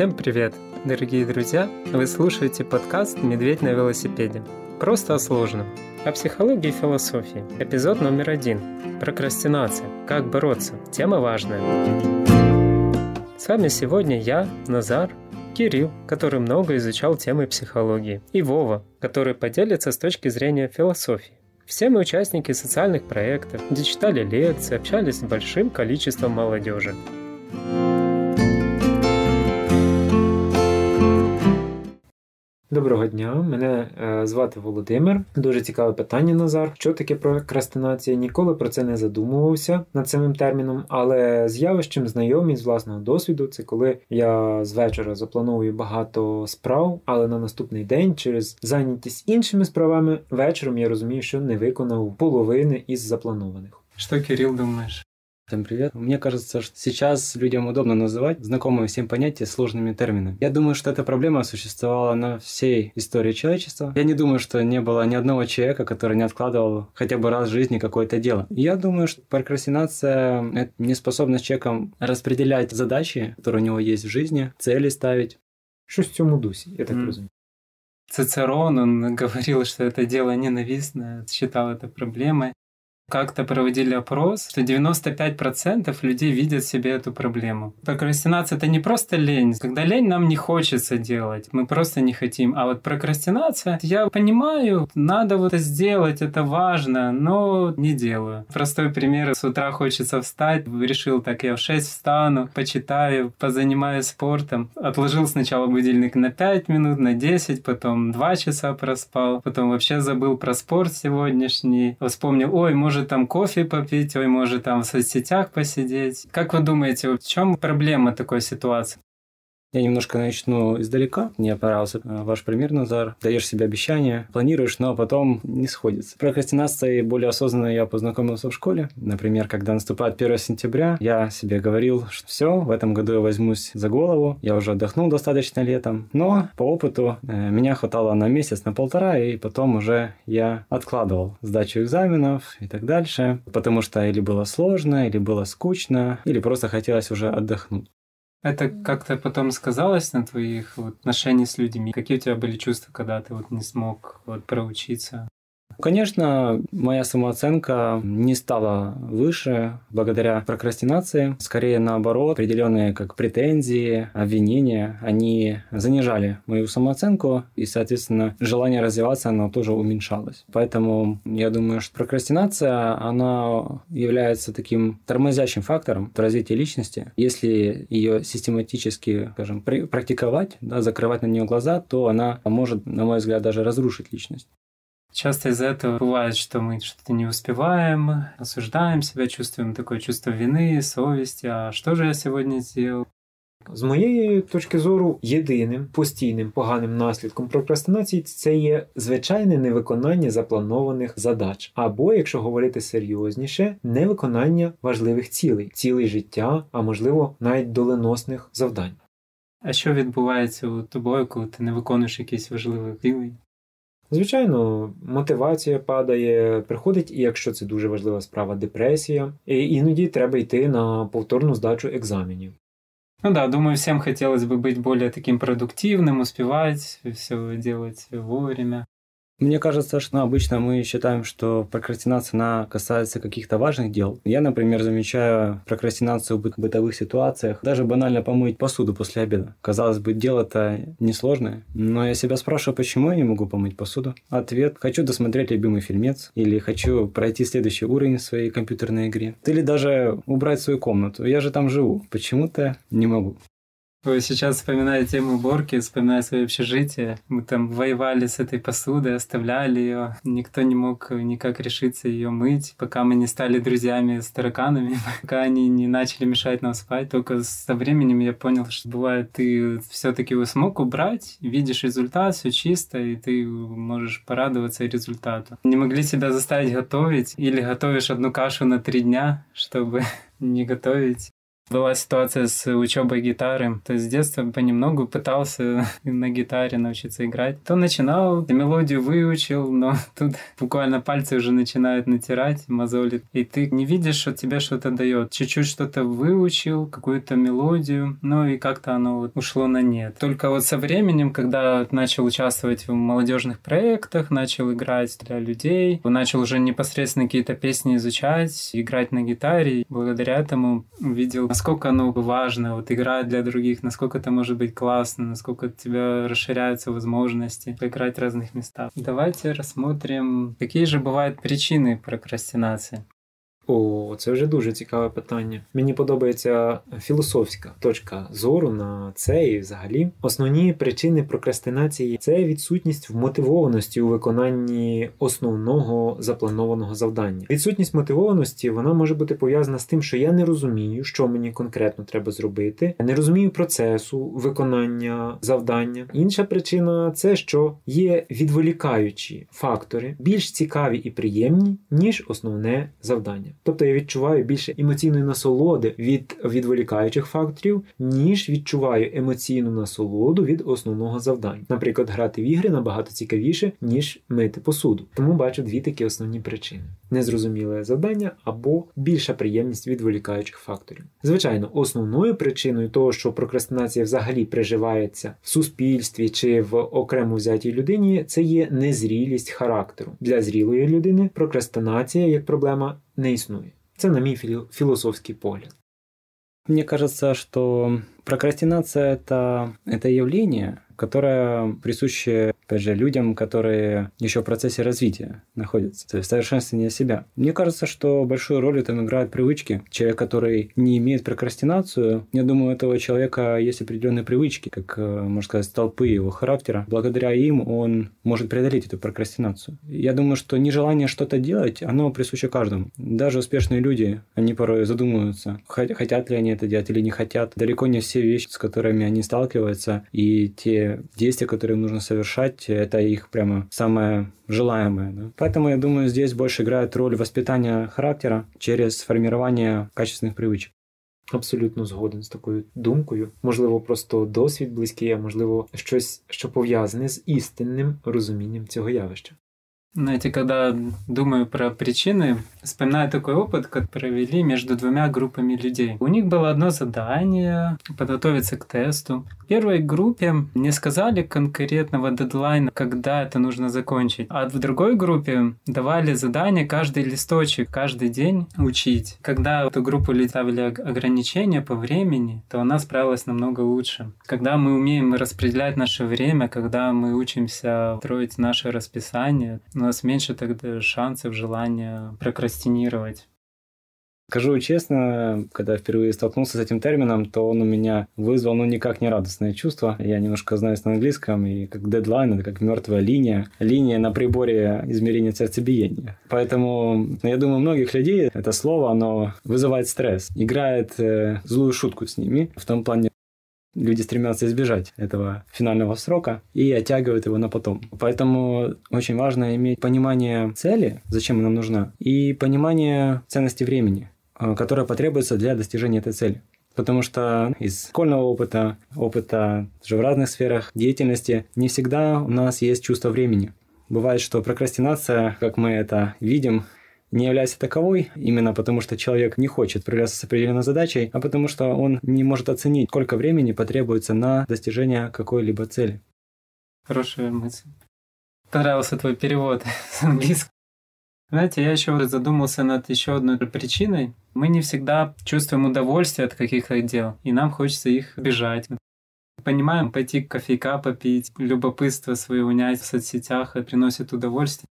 Всем привет, дорогие друзья! Вы слушаете подкаст «Медведь на велосипеде». Просто о сложном. О психологии и философии. Эпизод номер один. Прокрастинация. Как бороться? Тема важная. С вами сегодня я, Назар, Кирилл, который много изучал темы психологии, и Вова, который поделится с точки зрения философии. Все мы участники социальных проектов, где читали лекции, общались с большим количеством молодежи. Доброго дня, мене е, звати Володимир. Дуже цікаве питання, Назар. Що таке прокрастинація? Ніколи про це не задумувався над самим терміном, але з явищем знайомі з власного досвіду. Це коли я з вечора заплановую багато справ, але на наступний день через зайнятість іншими справами вечором я розумію, що не виконав половини із запланованих. Що, Кирил, думаєш? Всем привет. Мне кажется, что сейчас людям удобно называть знакомые всем понятия сложными терминами. Я думаю, что эта проблема существовала на всей истории человечества. Я не думаю, что не было ни одного человека, который не откладывал хотя бы раз в жизни какое-то дело. Я думаю, что прокрастинация — это неспособность человеком распределять задачи, которые у него есть в жизни, цели ставить. Что в цьому дусі, я так mm. разумею. Цицерон, он говорил, что это дело ненавистное, считал это проблемой как-то проводили опрос, что 95% людей видят в себе эту проблему. Прокрастинация — это не просто лень. Когда лень, нам не хочется делать, мы просто не хотим. А вот прокрастинация, я понимаю, надо вот это сделать, это важно, но не делаю. Простой пример. С утра хочется встать, решил, так я в 6 встану, почитаю, позанимаюсь спортом. Отложил сначала будильник на 5 минут, на 10, потом 2 часа проспал, потом вообще забыл про спорт сегодняшний. Вспомнил, ой, может может там кофе попить, ой, может там в соцсетях посидеть. Как вы думаете, в чем проблема такой ситуации? Я немножко начну издалека. Мне понравился э, ваш пример, Назар. Даешь себе обещание, планируешь, но потом не сходится. Прокрастинацией более осознанно я познакомился в школе. Например, когда наступает 1 сентября, я себе говорил, что все, в этом году я возьмусь за голову. Я уже отдохнул достаточно летом. Но по опыту э, меня хватало на месяц, на полтора, и потом уже я откладывал сдачу экзаменов и так дальше. Потому что или было сложно, или было скучно, или просто хотелось уже отдохнуть. Это как-то потом сказалось на твоих вот, отношениях с людьми? Какие у тебя были чувства, когда ты вот не смог вот, проучиться? Конечно, моя самооценка не стала выше благодаря прокрастинации. Скорее наоборот, определенные как претензии, обвинения, они занижали мою самооценку, и, соответственно, желание развиваться, оно тоже уменьшалось. Поэтому я думаю, что прокрастинация, она является таким тормозящим фактором в развитии личности. Если ее систематически, скажем, практиковать, да, закрывать на нее глаза, то она может, на мой взгляд, даже разрушить личность. Часто из-за этого бывает, что мы что-то не успеваем, осуждаем себя, чувствуем такое чувство вины, совести. А що ж я сьогодні зробив? З моєї точки зору, єдиним постійним поганим наслідком прокрастинації це є звичайне невиконання запланованих задач, або, якщо говорити серйозніше, невиконання важливих цілей, цілей життя, а можливо навіть доленосних завдань. А що відбувається у тобою, коли ти не виконуєш якісь важливі цілей? Звичайно, мотивація падає, приходить, і якщо це дуже важлива справа, депресія, і іноді треба йти на повторну здачу екзаменів. Ну да, думаю, всем хотелось бы быть более таким продуктивным, успевать все делать вовремя. Мне кажется, что ну, обычно мы считаем, что прокрастинация она касается каких-то важных дел. Я, например, замечаю прокрастинацию в бытовых ситуациях. Даже банально помыть посуду после обеда. Казалось бы, дело-то несложное. Но я себя спрашиваю, почему я не могу помыть посуду? Ответ – хочу досмотреть любимый фильмец. Или хочу пройти следующий уровень в своей компьютерной игре. Или даже убрать свою комнату. Я же там живу. Почему-то не могу. Вы сейчас вспоминаете тему уборки, вспоминая свое общежитие. Мы там воевали с этой посудой, оставляли ее. Никто не мог никак решиться ее мыть, пока мы не стали друзьями с тараканами, пока они не начали мешать нам спать. Только со временем я понял, что бывает, ты все-таки смог убрать, видишь результат, все чисто, и ты можешь порадоваться результату. Не могли себя заставить готовить, или готовишь одну кашу на три дня, чтобы не готовить Была ситуация с учебой гитары. То есть с детства понемногу пытался на гитаре научиться играть. То начинал, мелодию выучил, но тут буквально пальцы уже начинают натирать, мозолит. И ты не видишь, что тебе что-то дает. Чуть-чуть что-то выучил, какую-то мелодию, ну и как-то оно вот ушло на нет. Только вот со временем, когда начал участвовать в молодежных проектах, начал играть для людей, начал уже непосредственно какие-то песни изучать, играть на гитаре, благодаря этому увидел, насколько оно важно, вот играть для других, насколько это может быть классно, насколько у тебя расширяются возможности поиграть в разных местах. Давайте рассмотрим, какие же бывают причины прокрастинации. О, це вже дуже цікаве питання. Мені подобається філософська точка зору на це і взагалі. Основні причини прокрастинації це відсутність вмотивованості у виконанні основного запланованого завдання. Відсутність мотивованості вона може бути пов'язана з тим, що я не розумію, що мені конкретно треба зробити, не розумію процесу виконання завдання. Інша причина це що є відволікаючі фактори, більш цікаві і приємні, ніж основне завдання. Тобто я відчуваю більше емоційної насолоди від відволікаючих факторів, ніж відчуваю емоційну насолоду від основного завдання. Наприклад, грати в ігри набагато цікавіше, ніж мити посуду. Тому бачу дві такі основні причини: незрозуміле завдання або більша приємність відволікаючих факторів. Звичайно, основною причиною того, що прокрастинація взагалі приживається в суспільстві чи в окремо взятій людині, це є незрілість характеру. Для зрілої людини прокрастинація як проблема не існує. Це на мій філософський погляд. Мне кажется, что прокрастинация это, это явление, которое присуще, опять же, людям, которые еще в процессе развития находятся, то есть совершенствования себя. Мне кажется, что большую роль там играют привычки. Человек, который не имеет прокрастинацию, я думаю, у этого человека есть определенные привычки, как, э, можно сказать, столпы его характера. Благодаря им он может преодолеть эту прокрастинацию. Я думаю, что нежелание что-то делать, оно присуще каждому. Даже успешные люди, они порой задумываются, хотят ли они это делать или не хотят. Далеко не все вещи, с которыми они сталкиваются, и те действия, которые им нужно совершать, это их прямо самое желаемое. Да? Поэтому, я думаю, здесь больше играет роль воспитания характера через формирование качественных привычек. Абсолютно згоден з такою думкою. Можливо, просто досвід близький, а можливо, щось, що пов'язане з істинним розумінням цього явища. Знаете, когда думаю про причины, вспоминаю такой опыт, как провели между двумя группами людей. У них было одно задание — подготовиться к тесту. В первой группе не сказали конкретного дедлайна, когда это нужно закончить. А в другой группе давали задание каждый листочек, каждый день учить. Когда эту группу ставили ограничения по времени, то она справилась намного лучше. Когда мы умеем распределять наше время, когда мы учимся строить наше расписание, у нас меньше тогда шансов, желания прокрастинировать. Скажу честно, когда впервые столкнулся с этим термином, то он у меня вызвал, ну, никак не радостное чувство. Я немножко знаю на английском, и как дедлайн, это как мертвая линия. Линия на приборе измерения сердцебиения. Поэтому, ну, я думаю, многих людей это слово, оно вызывает стресс, играет э, злую шутку с ними. В том плане, Люди стремятся избежать этого финального срока и оттягивают его на потом. Поэтому очень важно иметь понимание цели, зачем она нужна, и понимание ценности времени, э, которое потребуется для достижения этой цели. Потому что из школьного опыта, опыта же в разных сферах деятельности, не всегда у нас есть чувство времени. Бывает, что прокрастинация, как мы это видим, не является таковой, именно потому что человек не хочет справляться с определенной задачей, а потому что он не может оценить, сколько времени потребуется на достижение какой-либо цели. Хорошая мысль. Понравился твой перевод с английского. Знаете, я еще задумался над еще одной причиной. Мы не всегда чувствуем удовольствие от каких-то дел, и нам хочется их бежать. Понимаем, пойти кофейка попить, любопытство свое унять в соцсетях, приносит удовольствие.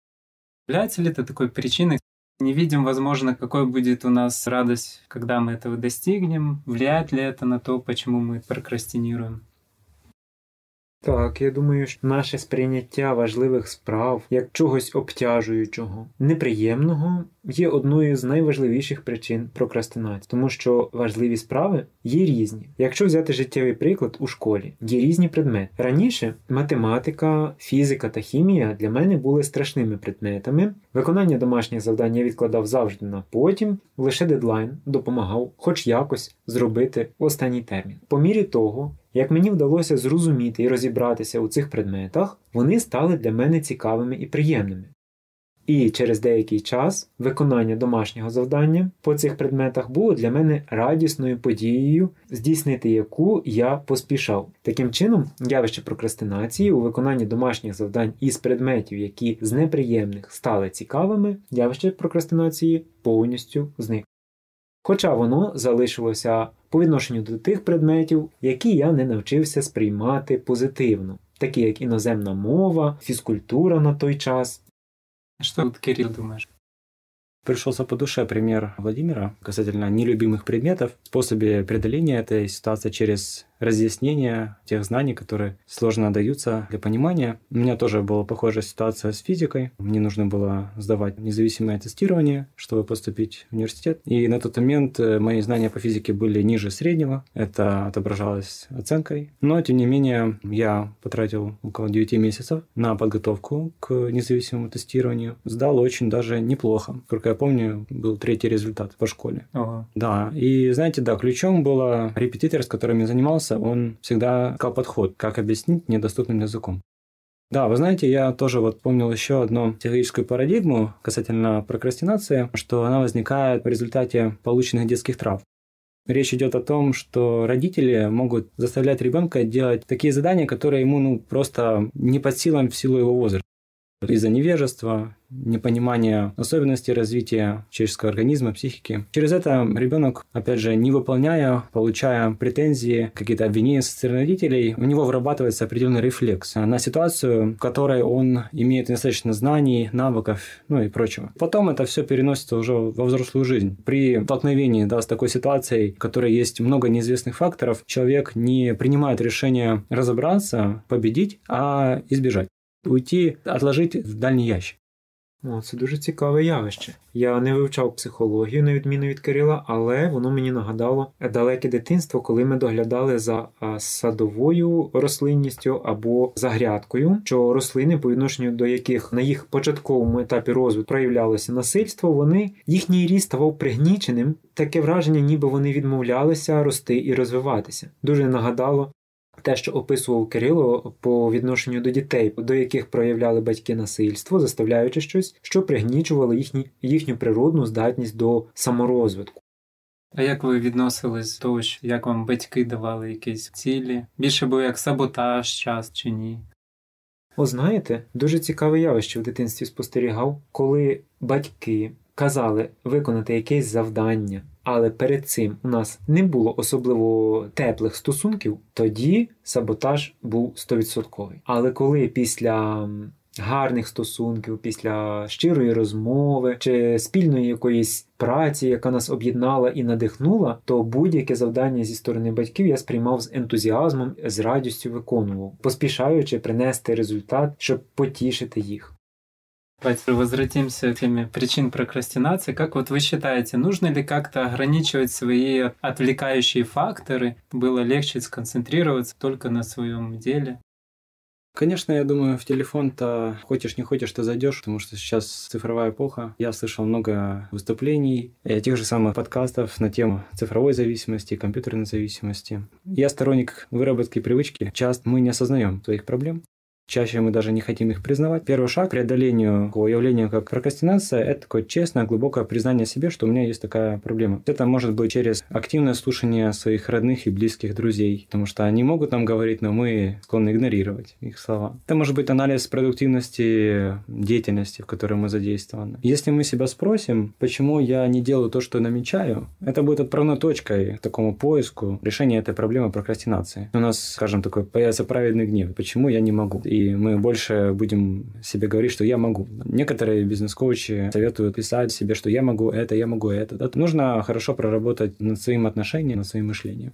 Является ли это такой причиной? Не видим, возможно, какой будет у нас радость, когда мы этого достигнем. Влияет ли это на то, почему мы прокрастинируем? Так, я думаю, що наше сприйняття важливих справ як чогось обтяжуючого, неприємного є одною з найважливіших причин прокрастинації, тому що важливі справи є різні. Якщо взяти життєвий приклад у школі, є різні предмети. Раніше математика, фізика та хімія для мене були страшними предметами. Виконання домашніх завдань я відкладав завжди на потім, лише дедлайн допомагав хоч якось зробити останній термін. По мірі того, як мені вдалося зрозуміти і розібратися у цих предметах, вони стали для мене цікавими і приємними. І через деякий час виконання домашнього завдання по цих предметах було для мене радісною подією, здійснити яку я поспішав. Таким чином, явище прокрастинації у виконанні домашніх завдань із предметів, які з неприємних стали цікавими, явище прокрастинації повністю зник. Хоча воно залишилося по відношенню до тих предметів, які я не навчився сприймати позитивно, такі як іноземна мова, фізкультура на той час. Что вот, Кирилл, думаешь? Пришелся по душе пример Владимира касательно нелюбимых предметов, способе преодоления этой ситуации через разъяснение тех знаний, которые сложно даются для понимания. У меня тоже была похожая ситуация с физикой. Мне нужно было сдавать независимое тестирование, чтобы поступить в университет. И на тот момент э, мои знания по физике были ниже среднего. Это отображалось оценкой. Но, тем не менее, я потратил около 9 месяцев на подготовку к независимому тестированию. Сдал очень даже неплохо. Сколько я помню, был третий результат по школе. Ого. Да, и знаете, да, ключом было репетитор, с которым я занимался, он всегда искал подход, как объяснить недоступным языком. Да, вы знаете, я тоже вот помнил еще одну теоретическую парадигму касательно прокрастинации, что она возникает в результате полученных детских трав. Речь идет о том, что родители могут заставлять ребенка делать такие задания, которые ему ну, просто не под силам в силу его возраста из-за невежества, непонимания особенностей развития человеческого организма, психики. Через это ребенок, опять же, не выполняя, получая претензии, какие-то обвинения со стороны родителей, у него вырабатывается определенный рефлекс на ситуацию, в которой он имеет недостаточно знаний, навыков, ну и прочего. Потом это все переносится уже во взрослую жизнь. При столкновении да, с такой ситуацией, в которой есть много неизвестных факторов, человек не принимает решение разобраться, победить, а избежать уйти, отложить в дальній ящик. О, це дуже цікаве явище. Я не вивчав психологію, на відміну від Кирила, але воно мені нагадало далеке дитинство, коли ми доглядали за садовою рослинністю або за грядкою, що рослини, по відношенню до яких на їх початковому етапі розвитку проявлялося насильство, вони їхній ріст ставав пригніченим. Таке враження, ніби вони відмовлялися рости і розвиватися. Дуже нагадало те, що описував Кирило по відношенню до дітей, до яких проявляли батьки насильство, заставляючи щось, що пригнічувало їхні, їхню природну здатність до саморозвитку. А як ви відносились до того, як вам батьки давали якісь цілі? Більше був як саботаж, час чи ні? О, знаєте, дуже цікаве явище в дитинстві спостерігав, коли батьки казали виконати якесь завдання, але перед цим у нас не було особливо теплих стосунків, тоді саботаж був 100%. Але коли після гарних стосунків, після щирої розмови чи спільної якоїсь праці, яка нас об'єднала і надихнула, то будь-яке завдання зі сторони батьків я сприймав з ентузіазмом, з радістю виконував, поспішаючи принести результат, щоб потішити їх. Давайте возвратимся к теме причин прокрастинации. Как вот вы считаете, нужно ли как-то ограничивать свои отвлекающие факторы? Было легче сконцентрироваться только на своем деле? Конечно, я думаю, в телефон-то хочешь не хочешь, ты зайдешь, потому что сейчас цифровая эпоха. Я слышал много выступлений, и тех же самых подкастов на тему цифровой зависимости, компьютерной зависимости. Я сторонник выработки привычки. Часто мы не осознаем своих проблем, Чаще мы даже не хотим их признавать. Первый шаг к преодолению такого явления, как прокрастинация, это такое честное, глубокое признание себе, что у меня есть такая проблема. Это может быть через активное слушание своих родных и близких друзей, потому что они могут нам говорить, но мы склонны игнорировать их слова. Это может быть анализ продуктивности деятельности, в которой мы задействованы. Если мы себя спросим, почему я не делаю то, что намечаю, это будет отправной точкой к такому поиску решения этой проблемы прокрастинации. У нас, скажем, такой появится праведный гнев. Почему я не могу? И мы больше будем себе говорить, что я могу. Некоторые бизнес-коучи советуют писать себе, что я могу это, я могу это. Нужно хорошо проработать над своим отношением, над своим мышлением.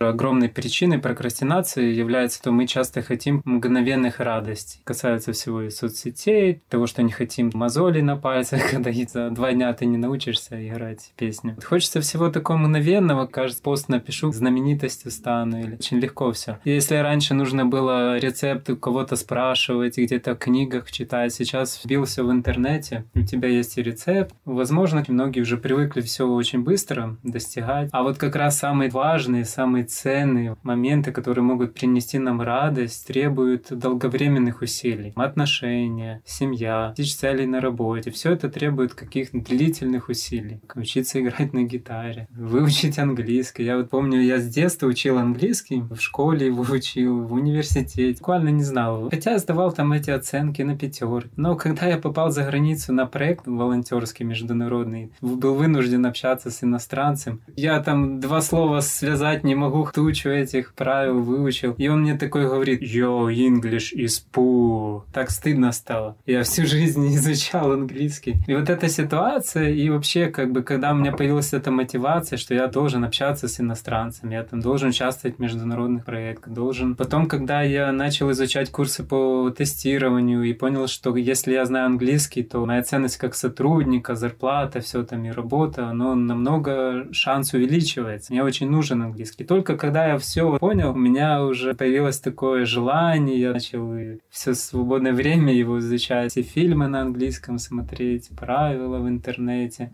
Огромной причиной прокрастинации является, что мы часто хотим мгновенных радостей. Касается всего и соцсетей, того, что не хотим мозоли на пальцах, когда за два дня ты не научишься играть песню. Хочется всего такого мгновенного, кажется, пост напишу, знаменитостью стану, или очень легко все. Если раньше нужно было рецепты у кого-то спрашивать, где-то в книгах читать, сейчас вбил все в интернете, у тебя есть и рецепт. Возможно, многие уже привыкли все очень быстро достигать. А вот как раз самые важные, самые ценные моменты, которые могут принести нам радость, требуют долговременных усилий. Отношения, семья, целей на работе. Все это требует каких-то длительных усилий. Учиться играть на гитаре, выучить английский. Я вот помню, я с детства учил английский, в школе его учил, в университете. Буквально не знал. Хотя сдавал там эти оценки на пятерки. Но когда я попал за границу на проект волонтерский международный, был вынужден общаться с иностранцем, я там два слова связать не могу, тучу этих правил выучил. И он мне такой говорит, yo, English is poor. Так стыдно стало. Я всю жизнь изучал английский. И вот эта ситуация, и вообще, как бы, когда у меня появилась эта мотивация, что я должен общаться с иностранцами, я там должен участвовать в международных проектах, должен. Потом, когда я начал изучать курсы по тестированию и понял, что если я знаю английский, то моя ценность как сотрудника, зарплата, все там и работа, оно намного шанс увеличивается. Мне очень нужен английский. Только когда я все понял, у меня уже появилось такое желание, я начал все свободное время его изучать, и фильмы на английском смотреть, правила в интернете.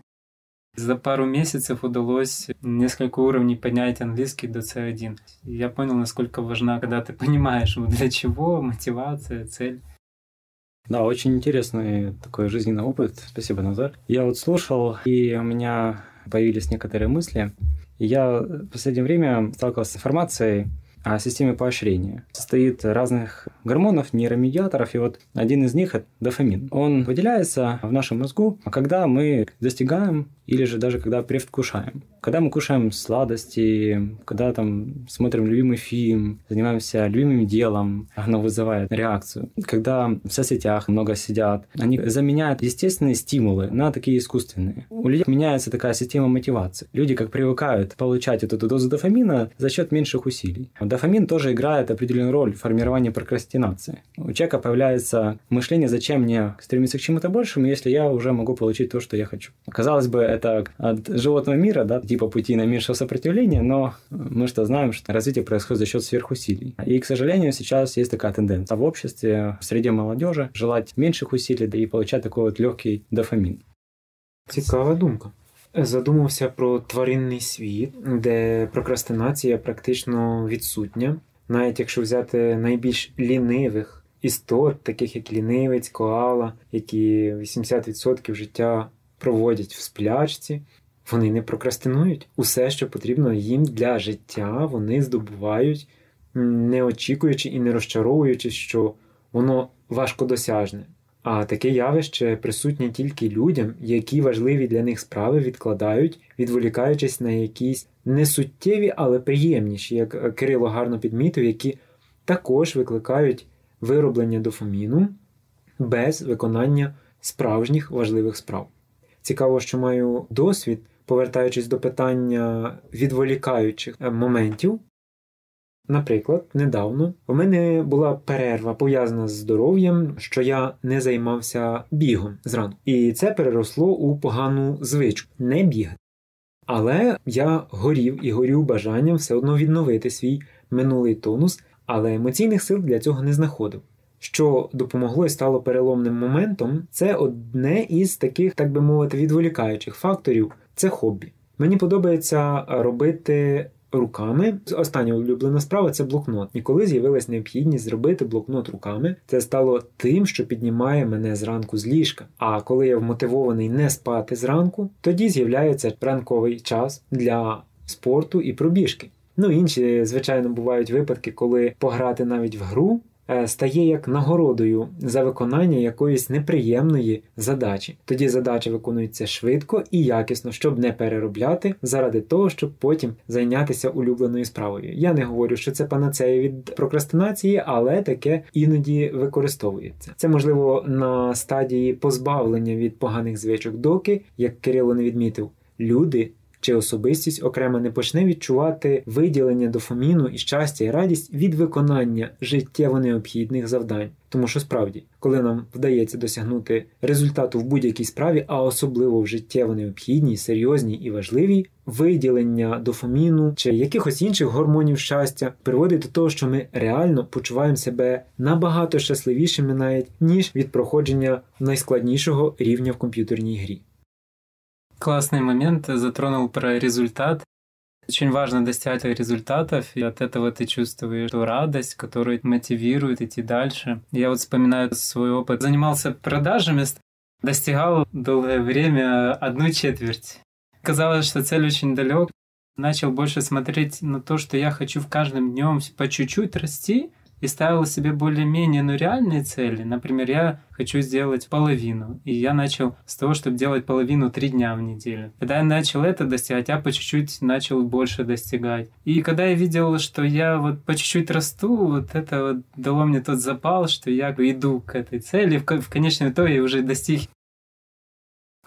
За пару месяцев удалось несколько уровней поднять английский до C1. Я понял, насколько важна, когда ты понимаешь, для чего, мотивация, цель. Да, очень интересный такой жизненный опыт. Спасибо, Назар. Я вот слушал, и у меня появились некоторые мысли. Я в последнее время сталкивался с информацией о системе поощрения. Состоит разных гормонов, нейромедиаторов, и вот один из них – это дофамин. Он выделяется в нашем мозгу, когда мы достигаем или же даже когда предвкушаем. Когда мы кушаем сладости, когда там смотрим любимый фильм, занимаемся любимым делом, оно вызывает реакцию. Когда в соцсетях много сидят, они заменяют естественные стимулы на такие искусственные. У людей меняется такая система мотивации. Люди как привыкают получать эту дозу дофамина за счет меньших усилий. Дофамин тоже играет определенную роль в формировании прокрастинации. У человека появляется мышление, зачем мне стремиться к чему-то большему, если я уже могу получить то, что я хочу. Казалось бы, это от животного мира, да, типа пути наименьшего сопротивления, но мы что знаем, что развитие происходит за счет сверхусилий. И, к сожалению, сейчас есть такая тенденция в обществе, в среде молодежи, желать меньших усилий да и получать такой вот легкий дофамин. Цікава думка. Задумався про тваринний світ, де прокрастинація практично відсутня. Навіть якщо взяти найбільш лінивих істот, таких як лінивець, коала, які 80% життя проводять в сплячці, вони не прокрастинують. Усе, що потрібно їм для життя, вони здобувають, не очікуючи і не розчаровуючись, що воно важкодосяжне. А таке явище присутнє тільки людям, які важливі для них справи відкладають, відволікаючись на якісь несуттєві, але приємніші, як Кирило гарно підмітив, які також викликають вироблення дофаміну без виконання справжніх важливих справ. Цікаво, що маю досвід, повертаючись до питання відволікаючих е, моментів. Наприклад, недавно у мене була перерва пов'язана з здоров'ям, що я не займався бігом зранку. І це переросло у погану звичку не бігати. Але я горів і горів бажанням все одно відновити свій минулий тонус, але емоційних сил для цього не знаходив. Що допомогло і стало переломним моментом, це одне із таких, так би мовити, відволікаючих факторів це хобі. Мені подобається робити руками. Остання улюблена справа це блокнот. І коли з'явилась необхідність зробити блокнот руками, це стало тим, що піднімає мене зранку з ліжка. А коли я вмотивований не спати зранку, тоді з'являється ранковий час для спорту і пробіжки. Ну інші, звичайно, бувають випадки, коли пограти навіть в гру. Е, стає як нагородою за виконання якоїсь неприємної задачі. Тоді задача виконується швидко і якісно, щоб не переробляти, заради того, щоб потім зайнятися улюбленою справою. Я не говорю, що це панацея від прокрастинації, але таке іноді використовується. Це можливо на стадії позбавлення від поганих звичок, доки, як Кирило не відмітив, люди чи особистість окремо не почне відчувати виділення дофаміну і щастя і радість від виконання життєво необхідних завдань. Тому що справді, коли нам вдається досягнути результату в будь-якій справі, а особливо в життєво необхідній, серйозній і важливій, виділення дофаміну чи якихось інших гормонів щастя приводить до того, що ми реально почуваємо себе набагато щасливішими навіть ніж від проходження найскладнішого рівня в комп'ютерній грі. Классный момент затронул про результат. Очень важно достигать результатов, и от этого ты чувствуешь ту радость, которая мотивирует идти дальше. Я вот вспоминаю свой опыт. Занимался продажами, достигал долгое время одну четверть. Казалось, что цель очень далек. Начал больше смотреть на то, что я хочу в каждом днем по чуть-чуть расти, и ставил себе более-менее ну, реальные цели. Например, я хочу сделать половину. И я начал с того, чтобы делать половину три дня в неделю. Когда я начал это достигать, я по чуть-чуть начал больше достигать. И когда я видел, что я вот по чуть-чуть расту, вот это вот дало мне тот запал, что я иду к этой цели. В, в конечном итоге я уже достиг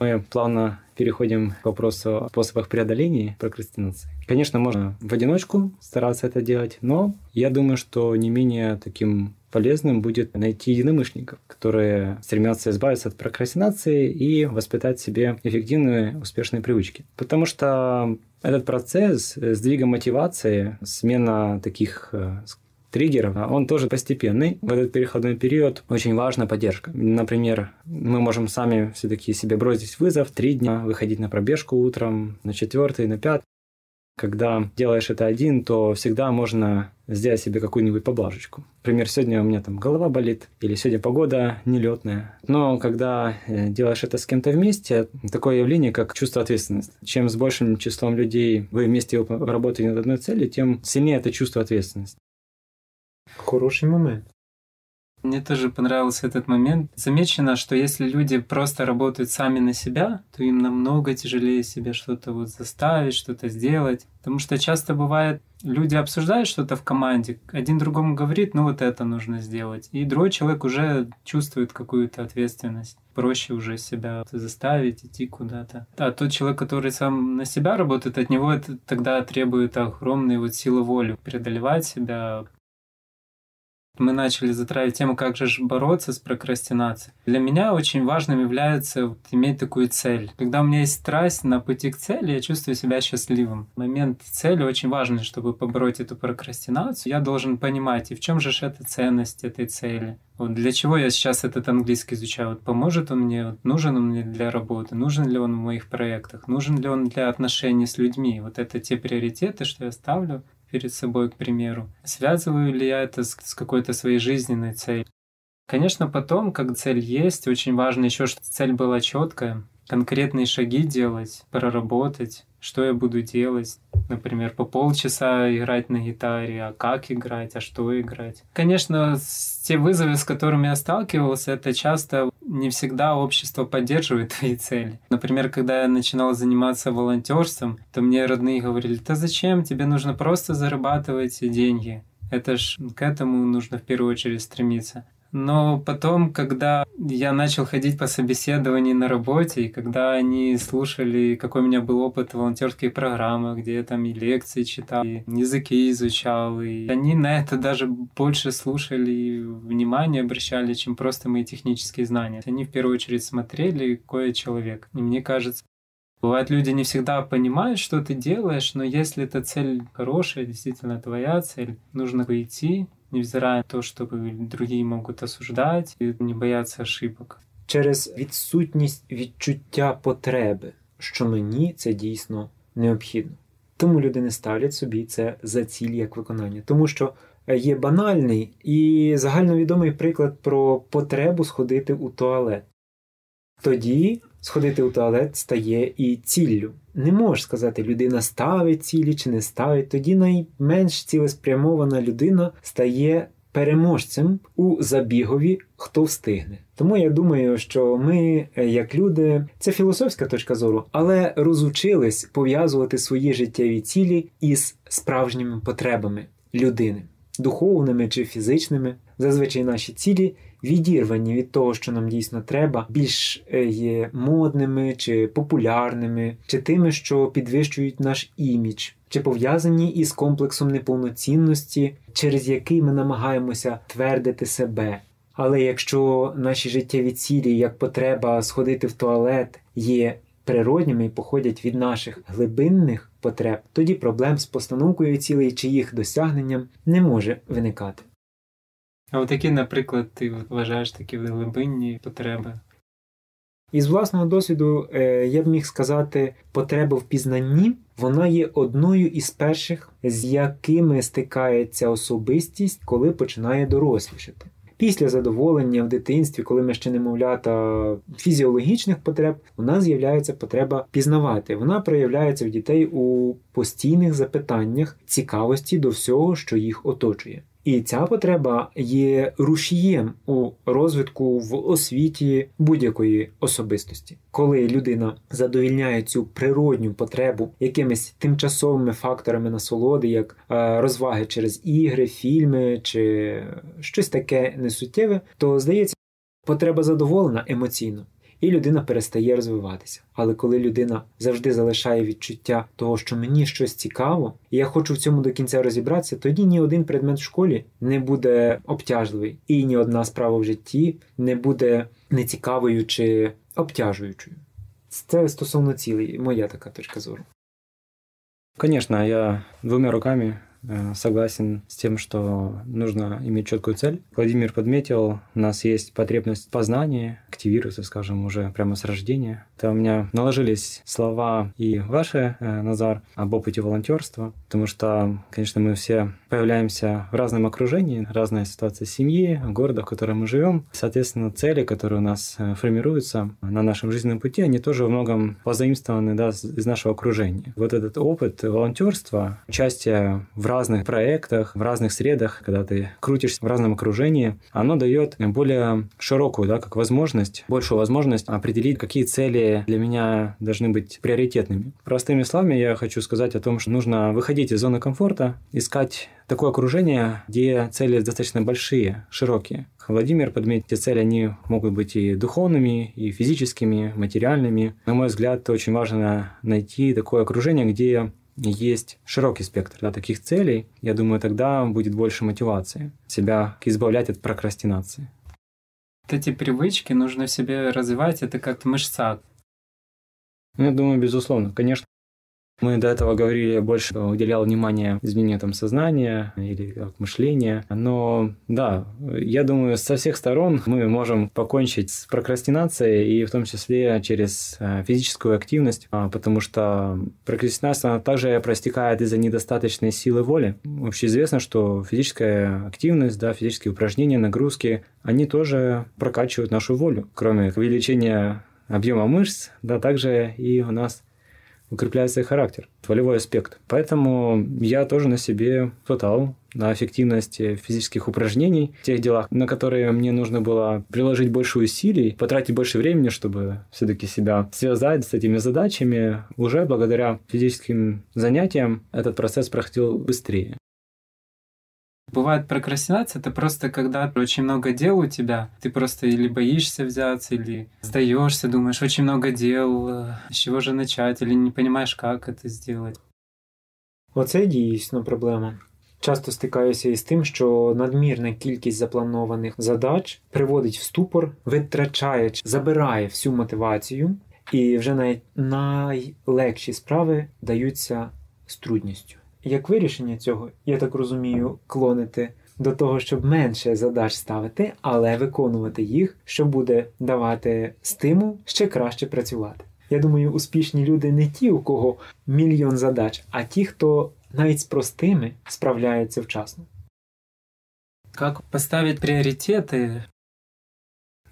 мы плавно переходим к вопросу о способах преодоления прокрастинации. Конечно, можно в одиночку стараться это делать, но я думаю, что не менее таким полезным будет найти единомышленников, которые стремятся избавиться от прокрастинации и воспитать в себе эффективные, успешные привычки. Потому что этот процесс сдвига мотивации, смена таких триггеров, а он тоже постепенный. В этот переходной период очень важна поддержка. Например, мы можем сами все-таки себе бросить вызов три дня, выходить на пробежку утром, на четвертый, на пятый. Когда делаешь это один, то всегда можно сделать себе какую-нибудь поблажечку. Например, сегодня у меня там голова болит, или сегодня погода нелетная. Но когда э, делаешь это с кем-то вместе, такое явление, как чувство ответственности. Чем с большим числом людей вы вместе работаете над одной целью, тем сильнее это чувство ответственности. Хороший момент. Мне тоже понравился этот момент. Замечено, что если люди просто работают сами на себя, то им намного тяжелее себе что-то вот заставить, что-то сделать. Потому что часто бывает, люди обсуждают что-то в команде, один другому говорит, ну вот это нужно сделать. И другой человек уже чувствует какую-то ответственность. Проще уже себя заставить идти куда-то. А тот человек, который сам на себя работает, от него это тогда требует огромной вот силы воли преодолевать себя, мы начали затрагивать тему, как же бороться с прокрастинацией. Для меня очень важным является вот иметь такую цель. Когда у меня есть страсть на пути к цели, я чувствую себя счастливым. Момент цели очень важный, чтобы побороть эту прокрастинацию. Я должен понимать, и в чем же эта ценность этой цели. Вот для чего я сейчас этот английский изучаю? Вот поможет он мне, вот нужен он мне для работы, нужен ли он в моих проектах, нужен ли он для отношений с людьми. Вот это те приоритеты, что я ставлю перед собой, к примеру. Связываю ли я это с, с какой-то своей жизненной целью? Конечно, потом, как цель есть, очень важно еще, чтобы цель была четкая, конкретные шаги делать, проработать, что я буду делать. Например, по полчаса играть на гитаре, а как играть, а что играть. Конечно, те вызовы, с которыми я сталкивался, это часто не всегда общество поддерживает твои цели. Например, когда я начинал заниматься волонтерством, то мне родные говорили, да зачем, тебе нужно просто зарабатывать деньги. Это ж к этому нужно в первую очередь стремиться. Но потом, когда я начал ходить по собеседованию на работе, и когда они слушали, какой у меня был опыт волонтерских программах, где я там и лекции читал, и языки изучал, и они на это даже больше слушали и внимание обращали, чем просто мои технические знания. Они в первую очередь смотрели, я человек. И мне кажется, Бывает, люди не всегда понимают, что ты делаешь, но если эта цель хорошая, действительно твоя цель, нужно идти, невзирая на то, что другие могут осуждать и не бояться ошибок. Через відсутність відчуття потреби, що мені це дійсно необхідно. Тому люди не ставлять собі це за ціль як виконання, тому що є банальний і загальновідомий приклад про потребу сходити у туалет. Тоді сходити у туалет стає і ціллю. Не можеш сказати, людина ставить цілі чи не ставить. Тоді найменш цілеспрямована людина стає переможцем у забігові, хто встигне. Тому я думаю, що ми, е, як люди, це філософська точка зору, але розучились пов'язувати свої життєві цілі із справжніми потребами людини, духовними чи фізичними. Зазвичай наші цілі відірвані від того, що нам дійсно треба, більш е, є модними чи популярними, чи тими, що підвищують наш імідж, чи пов'язані із комплексом неповноцінності, через який ми намагаємося твердити себе. Але якщо наші життєві цілі, як потреба сходити в туалет, є природніми і походять від наших глибинних потреб, тоді проблем з постановкою цілей чи їх досягненням не може виникати. А от які, наприклад, ти вважаєш такі глибинні потреби? Із власного досвіду е, я б міг сказати, потреба в пізнанні вона є одною із перших, з якими стикається особистість, коли починає дорослішати. Після задоволення в дитинстві, коли ми ще немовлята фізіологічних потреб, у нас з'являється потреба пізнавати. Вона проявляється в дітей у постійних запитаннях цікавості до всього, що їх оточує. І ця потреба є рушієм у розвитку в освіті будь-якої особистості, коли людина задовільняє цю природню потребу якимись тимчасовими факторами насолоди, як е, розваги через ігри, фільми чи щось таке несуттєве, то здається, потреба задоволена емоційно і людина перестає розвиватися. Але коли людина завжди залишає відчуття того, що мені щось цікаво, і я хочу в цьому до кінця розібратися, тоді ні один предмет в школі не буде обтяжливий, і ні одна справа в житті не буде нецікавою чи обтяжуючою. Це стосовно цілей, моя така точка зору. Конечно, я двумя руками согласен с тем, что нужно иметь четкую цель. Владимир подметил, у нас есть потребность в познании, активируется, скажем, уже прямо с рождения. Это у меня наложились слова и ваши, э, Назар, об опыте волонтерства, потому что, конечно, мы все появляемся в разном окружении, разная ситуация семьи, города, в котором мы живем. Соответственно, цели, которые у нас э, формируются на нашем жизненном пути, они тоже во многом позаимствованы да, из нашего окружения. Вот этот опыт волонтерства, участие в разных проектах, в разных средах, когда ты крутишься в разном окружении, оно дает более широкую, да, как возможность, большую возможность определить, какие цели для меня должны быть приоритетными. Простыми словами я хочу сказать о том, что нужно выходить из зоны комфорта, искать такое окружение, где цели достаточно большие, широкие. Владимир подметил, эти цели, они могут быть и духовными, и физическими, материальными. На мой взгляд, очень важно найти такое окружение, где есть широкий спектр да, таких целей, я думаю, тогда будет больше мотивации себя избавлять от прокрастинации. Вот эти привычки нужно в себе развивать, это как мышца. Ну, я думаю, безусловно. Конечно, мы до этого говорили, больше уделял внимание изменению там, сознания или как, мышления. Но да, я думаю, со всех сторон мы можем покончить с прокрастинацией и в том числе через э, физическую активность, а, потому что прокрастинация также простекает из-за недостаточной силы воли. Вообще известно, что физическая активность, да, физические упражнения, нагрузки, они тоже прокачивают нашу волю. Кроме увеличения объема мышц, да, также и у нас укрепляется и характер, волевой аспект. Поэтому я тоже на себе пытал на эффективность физических упражнений, в тех делах, на которые мне нужно было приложить больше усилий, потратить больше времени, чтобы все-таки себя связать с этими задачами, уже благодаря физическим занятиям этот процесс проходил быстрее. Бывает прокрастинация, это просто когда очень много дел у тебя, ты просто или боишься взяться, или сдаешься, думаешь, очень много дел, э, с чего же начать, или не понимаешь, как это сделать. Оце дійсно проблема. Часто стикаюся із тим, що надмірна кількість запланованих задач приводить в ступор, витрачає, забирає всю мотивацію, і вже навіть найлегші справи даються з трудністю. Як вирішення цього, я так розумію, клонити до того, щоб менше задач ставити, але виконувати їх, що буде давати стимул ще краще працювати. Я думаю, успішні люди не ті, у кого мільйон задач, а ті, хто навіть з простими справляється вчасно. Как поставить приоритеты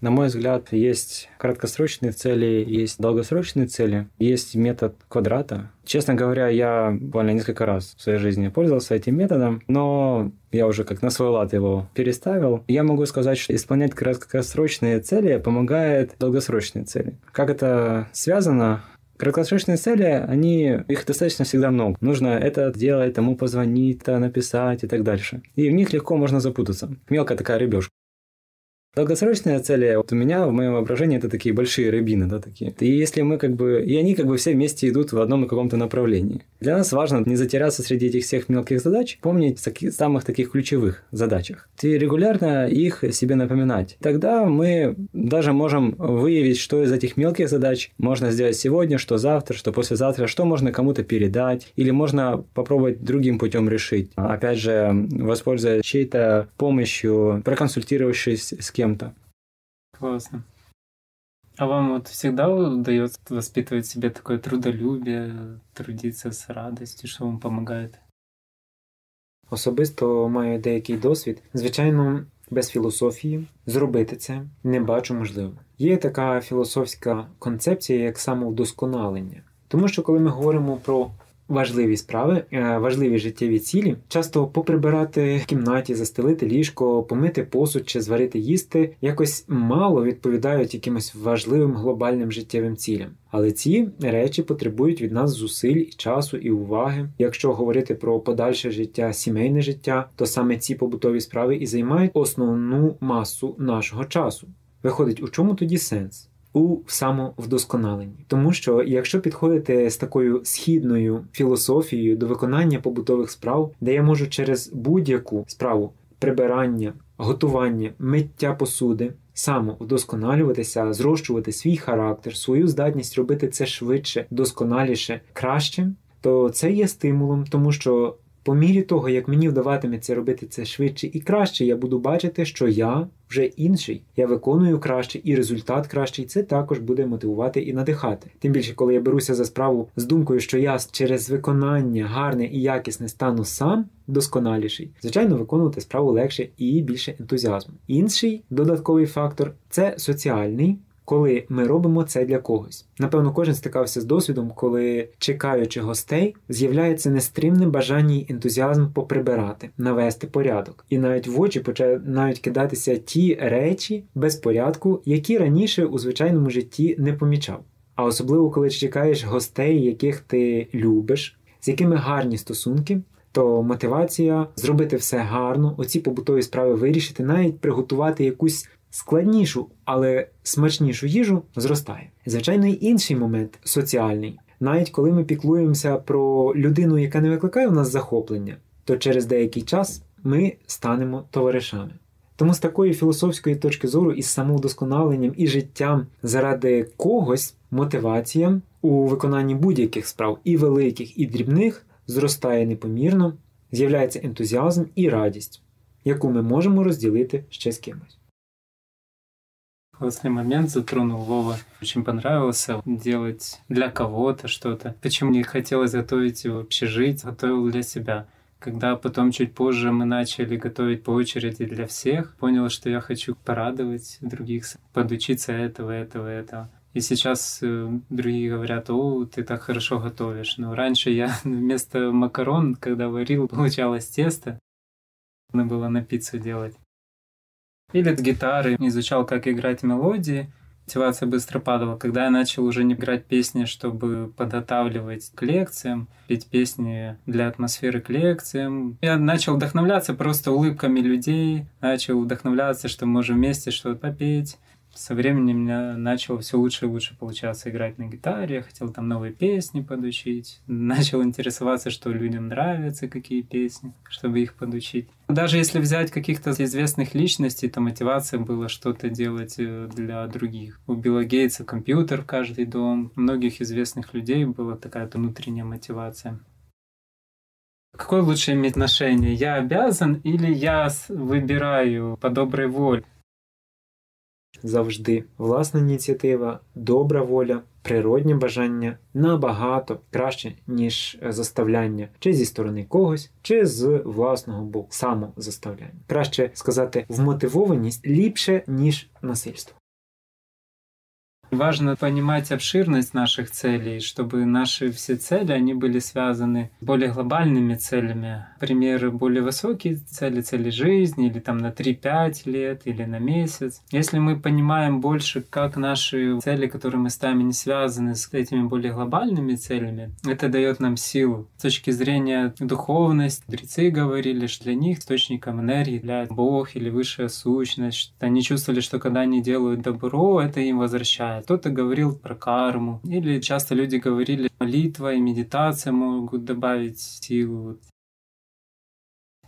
На мой взгляд, есть краткосрочные цели, есть долгосрочные цели, есть метод квадрата. Честно говоря, я буквально несколько раз в своей жизни пользовался этим методом, но я уже как на свой лад его переставил. Я могу сказать, что исполнять краткосрочные цели помогает долгосрочные цели. Как это связано? Краткосрочные цели, они, их достаточно всегда много. Нужно это сделать, тому позвонить, написать и так дальше. И в них легко можно запутаться. Мелкая такая рыбешка. Долгосрочные цели, вот у меня в моем воображении это такие большие рыбины, да, такие. И если мы как бы, и они как бы все вместе идут в одном и каком-то направлении. Для нас важно не затеряться среди этих всех мелких задач, помнить о самых таких ключевых задачах. И регулярно их себе напоминать. Тогда мы даже можем выявить, что из этих мелких задач можно сделать сегодня, что завтра, что послезавтра, что можно кому-то передать, или можно попробовать другим путем решить. Опять же, воспользуясь чьей-то помощью, проконсультировавшись с кем-то. Классно. А вам вот всегда удается воспитывать в себе такое трудолюбие, трудиться с радостью, що вам допомагає? Особисто маю деякий досвід. Звичайно, без філософії зробити це не бачу можливо. Є така філософська концепція, як самовдосконалення. Тому що коли ми говоримо про важливі справи, е, важливі життєві цілі. Часто поприбирати в кімнаті, застелити ліжко, помити посуд чи зварити їсти якось мало відповідають якимось важливим глобальним життєвим цілям. Але ці речі потребують від нас зусиль і часу і уваги. Якщо говорити про подальше життя, сімейне життя, то саме ці побутові справи і займають основну масу нашого часу. Виходить, у чому тоді сенс? У самовдосконаленні. Тому що якщо підходити з такою східною філософією до виконання побутових справ, де я можу через будь-яку справу прибирання, готування, миття посуди, самовдосконалюватися, зрощувати свій характер, свою здатність робити це швидше, досконаліше, краще, то це є стимулом, тому що по мірі того, як мені вдаватиметься робити це швидше і краще, я буду бачити, що я вже інший, я виконую краще, і результат кращий. Це також буде мотивувати і надихати. Тим більше, коли я беруся за справу з думкою, що я через виконання гарне і якісне стану сам досконаліший, звичайно, виконувати справу легше і більше ентузіазму. Інший додатковий фактор це соціальний коли ми робимо це для когось. Напевно, кожен стикався з досвідом, коли, чекаючи гостей, з'являється нестримне бажання і ентузіазм поприбирати, навести порядок. І навіть в очі починають кидатися ті речі без порядку, які раніше у звичайному житті не помічав. А особливо, коли чекаєш гостей, яких ти любиш, з якими гарні стосунки. То мотивація зробити все гарно, оці побутові справи вирішити, навіть приготувати якусь складнішу, але смачнішу їжу зростає. Звичайно, і інший момент соціальний. Навіть коли ми піклуємося про людину, яка не викликає у нас захоплення, то через деякий час ми станемо товаришами. Тому з такої філософської точки зору із самовдосконаленням і життям заради когось мотивація у виконанні будь-яких справ, і великих, і дрібних, зростає непомірно, з'являється ентузіазм і радість, яку ми можемо розділити ще з кимось. Классный момент затронул Вова. Очень понравился делать для кого-то что-то. Почему мне хотелось готовить вообще жить, готовил для себя. Когда потом чуть позже мы начали готовить по очереди для всех, понял, что я хочу порадовать других, подучиться этого, этого, этого. И сейчас э, другие говорят, о, ты так хорошо готовишь. Но раньше я вместо макарон, когда варил, получалось тесто. Надо было на пиццу делать. Или с гитары, изучал, как играть мелодии. Мотивация быстро падала. Когда я начал уже не играть песни, чтобы подготавливать к лекциям, петь песни для атмосферы к лекциям, я начал вдохновляться просто улыбками людей, начал вдохновляться, что можем вместе что-то попеть со временем меня начало все лучше и лучше получаться играть на гитаре, я хотел там новые песни подучить, начал интересоваться, что людям нравятся, какие песни, чтобы их подучить. Даже если взять каких-то известных личностей, то мотивация была что-то делать э, для других. У Билла Гейтса компьютер в каждый дом, у многих известных людей была такая внутренняя мотивация. Какое лучше иметь отношение? Я обязан или я выбираю по доброй воле? Завжди власна ініціатива, добра воля, природнє бажання набагато краще, ніж заставляння, чи зі сторони когось, чи з власного боку, самозаставляння. Краще сказати, вмотивованість ліпше, ніж насильство. Важно понимать обширность наших целей, чтобы наши все цели, они были связаны более глобальными целями. Например, более высокие цели, цели жизни, или там на 3-5 лет, или на месяц. Если мы понимаем больше, как наши цели, которые мы ставим, не связаны с этими более глобальными целями, это дает нам силу. С точки зрения духовности, мудрецы говорили, что для них источником энергии является Бог или высшая сущность. Они чувствовали, что когда они делают добро, это им возвращается кто-то говорил про карму. Или часто люди говорили, молитва и медитация могут добавить силу.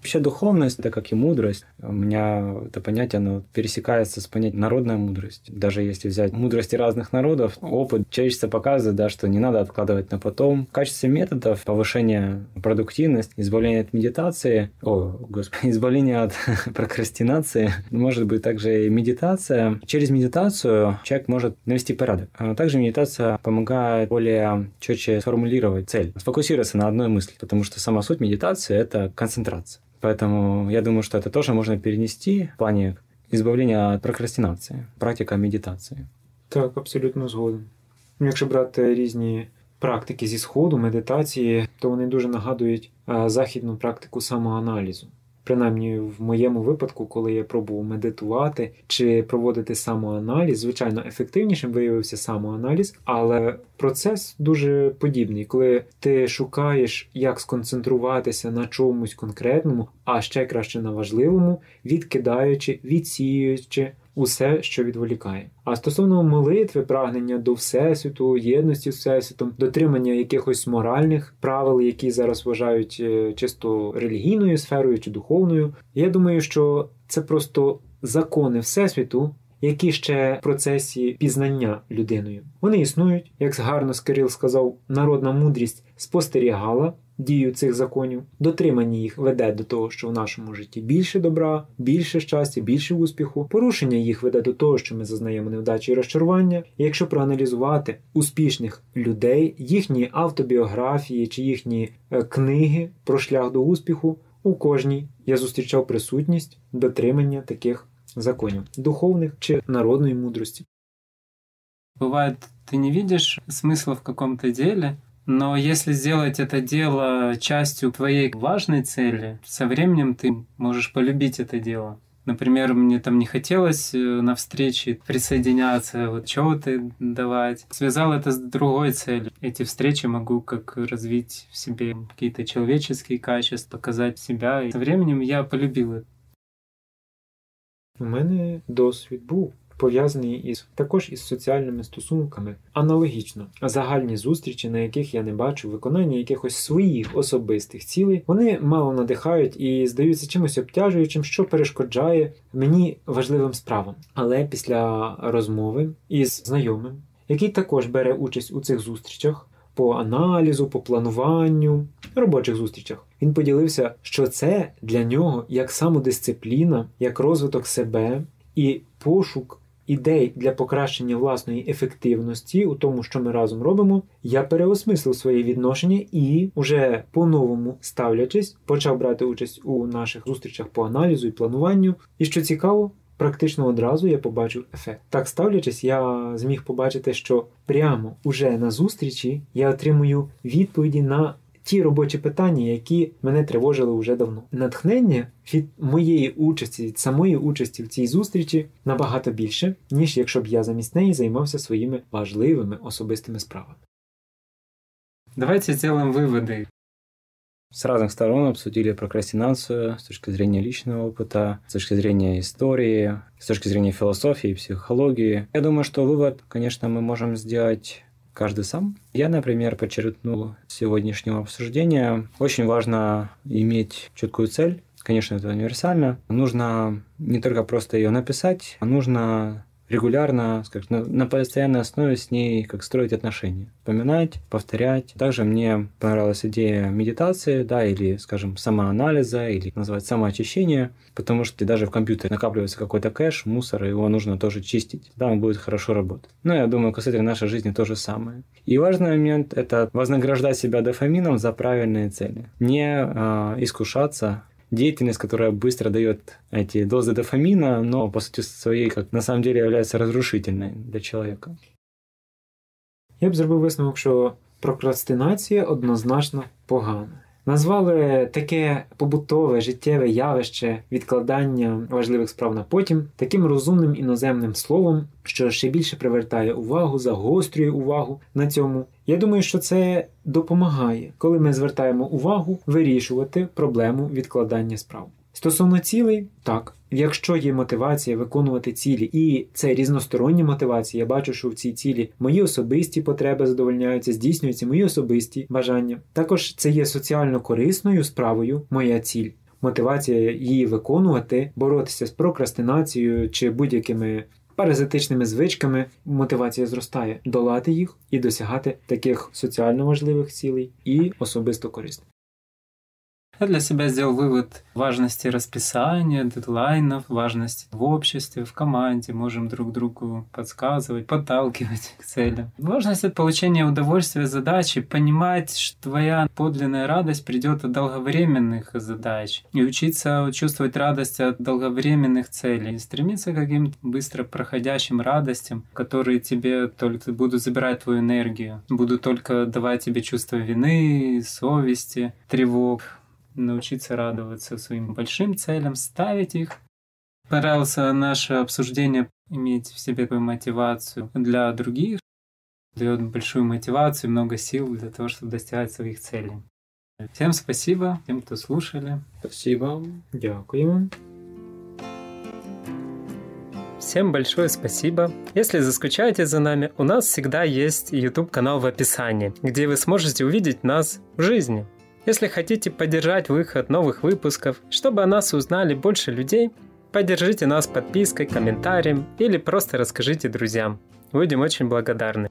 Вообще духовность, это как и мудрость. У меня это понятие, оно пересекается с понятием народная мудрость. Даже если взять мудрости разных народов, опыт человечества показывает, да, что не надо откладывать на потом. В качестве методов повышения продуктивности, избавления от медитации, о, господи, избавления от прокрастинации, может быть также и медитация. Через медитацию человек может навести порядок. А также медитация помогает более четче сформулировать цель, сфокусироваться на одной мысли, потому что сама суть медитации – это концентрация. Поэтому я думаю, что это тоже можно перенести в плане избавлення від прокрастинації, практика медитації. Так, абсолютно згоден. Якщо брати різні практики зі сходу, медитації, то вони дуже нагадують західну практику самоаналізу. Принаймні, в моєму випадку, коли я пробував медитувати чи проводити самоаналіз, звичайно, ефективнішим виявився самоаналіз, але процес дуже подібний, коли ти шукаєш, як сконцентруватися на чомусь конкретному, а ще краще на важливому, відкидаючи, відсіюючи усе, що відволікає. А стосовно молитви, прагнення до всесвіту, єдності з всесвітом, дотримання якихось моральних правил, які зараз вважають е, чисто релігійною сферою чи духовною, я думаю, що це просто закони всесвіту. Які ще в процесі пізнання людиною. Вони існують, як гарно Скирил сказав, народна мудрість спостерігала дію цих законів, дотримання їх веде до того, що в нашому житті більше добра, більше щастя, більше успіху. Порушення їх веде до того, що ми зазнаємо невдачі і розчарування. І якщо проаналізувати успішних людей, їхні автобіографії чи їхні е, книги про шлях до успіху, у кожній я зустрічав присутність дотримання таких законів духовних чи народної мудрості. Бывает, ты не видишь смысла в каком-то деле, Но если сделать это дело частью твоей важной цели, со временем ты можешь полюбить это дело. Например, мне там не хотелось э, на встрече присоединяться, вот чего-то давать. Связал это с другой целью. Эти встречи могу как развить в себе какие-то человеческие качества, показать себя. И со временем я полюбил это. У мене досвід був. пов'язані із також із соціальними стосунками. Аналогічно, загальні зустрічі, на яких я не бачу виконання якихось своїх особистих цілей, вони мало надихають і здаються чимось обтяжуючим, що перешкоджає мені важливим справам. Але після розмови із знайомим, який також бере участь у цих зустрічах. По аналізу, по плануванню, робочих зустрічах він поділився, що це для нього як самодисципліна, як розвиток себе і пошук ідей для покращення власної ефективності у тому, що ми разом робимо, я переосмислив своє відношення і, уже по-новому ставлячись, почав брати участь у наших зустрічах по аналізу і плануванню. І що цікаво, практично одразу я побачив ефект. Так ставлячись, я зміг побачити, що прямо уже на зустрічі я отримую відповіді на ті робочі питання, які мене тривожили вже давно. Натхнення від моєї участі, від самої участі в цій зустрічі набагато більше, ніж якщо б я замість неї займався своїми важливими особистими справами. Давайте сделаем выводы. С разных сторон обсудили прокрастинацию с точки зрения личного опыта, с точки зрения истории, с точки зрения философии, психологии. Я думаю, что вывод, конечно, мы можем сделать каждый сам. Я, например, подчеркнул сегодняшнего обсуждения. Очень важно иметь четкую цель. Конечно, это универсально. Нужно не только просто ее написать, а нужно регулярно, скажем, на, на постоянной основе с ней как строить отношения. Вспоминать, повторять. Также мне понравилась идея медитации, да, или, скажем, самоанализа, или называть самоочищение, потому что даже в компьютере накапливается какой-то кэш, мусор, его нужно тоже чистить. Да, он будет хорошо работать. Но я думаю, касательно нашей жизни то же самое. И важный момент – это вознаграждать себя дофамином за правильные цели. Не э, искушаться деятельность, которая быстро дает эти дозы дофамина, но по сути своей как на самом деле является разрушительной для человека. Я б зробив висновок, що прокрастинація однозначно погана. Назвали таке побутове життєве явище відкладання важливих справ на потім таким розумним іноземним словом, що ще більше привертає увагу, загострює увагу на цьому. Я думаю, що це допомагає, коли ми звертаємо увагу вирішувати проблему відкладання справ. Стосовно цілей, так. Якщо є мотивація виконувати цілі, і це різносторонні мотивації, я бачу, що в цій цілі мої особисті потреби задовольняються, здійснюються мої особисті бажання. Також це є соціально корисною справою, моя ціль. Мотивація її виконувати, боротися з прокрастинацією чи будь-якими паразитичними звичками. Мотивація зростає долати їх і досягати таких соціально важливих цілей і особисто корисних. Я для себя сделал вывод важности расписания, дедлайнов, важности в обществе, в команде. Можем друг другу подсказывать, подталкивать к целям. Важность от получения удовольствия задачи, понимать, что твоя подлинная радость придет от долговременных задач. И учиться чувствовать радость от долговременных целей. И стремиться к каким-то быстро проходящим радостям, которые тебе только будут забирать твою энергию, будут только давать тебе чувство вины, совести, тревог научиться радоваться своим большим целям, ставить их. Понравился наше обсуждение иметь в себе такую мотивацию для других, дает большую мотивацию, много сил для того, чтобы достигать своих целей. Всем спасибо, тем, кто слушали. Спасибо. Дякуємо. Всем большое спасибо. Если заскучаете за нами, у нас всегда есть YouTube канал в описании, где вы сможете увидеть нас в жизни. Если хотите поддержать выход новых выпусков, чтобы о нас узнали больше людей, поддержите нас подпиской, комментарием или просто расскажите друзьям. Будем очень благодарны.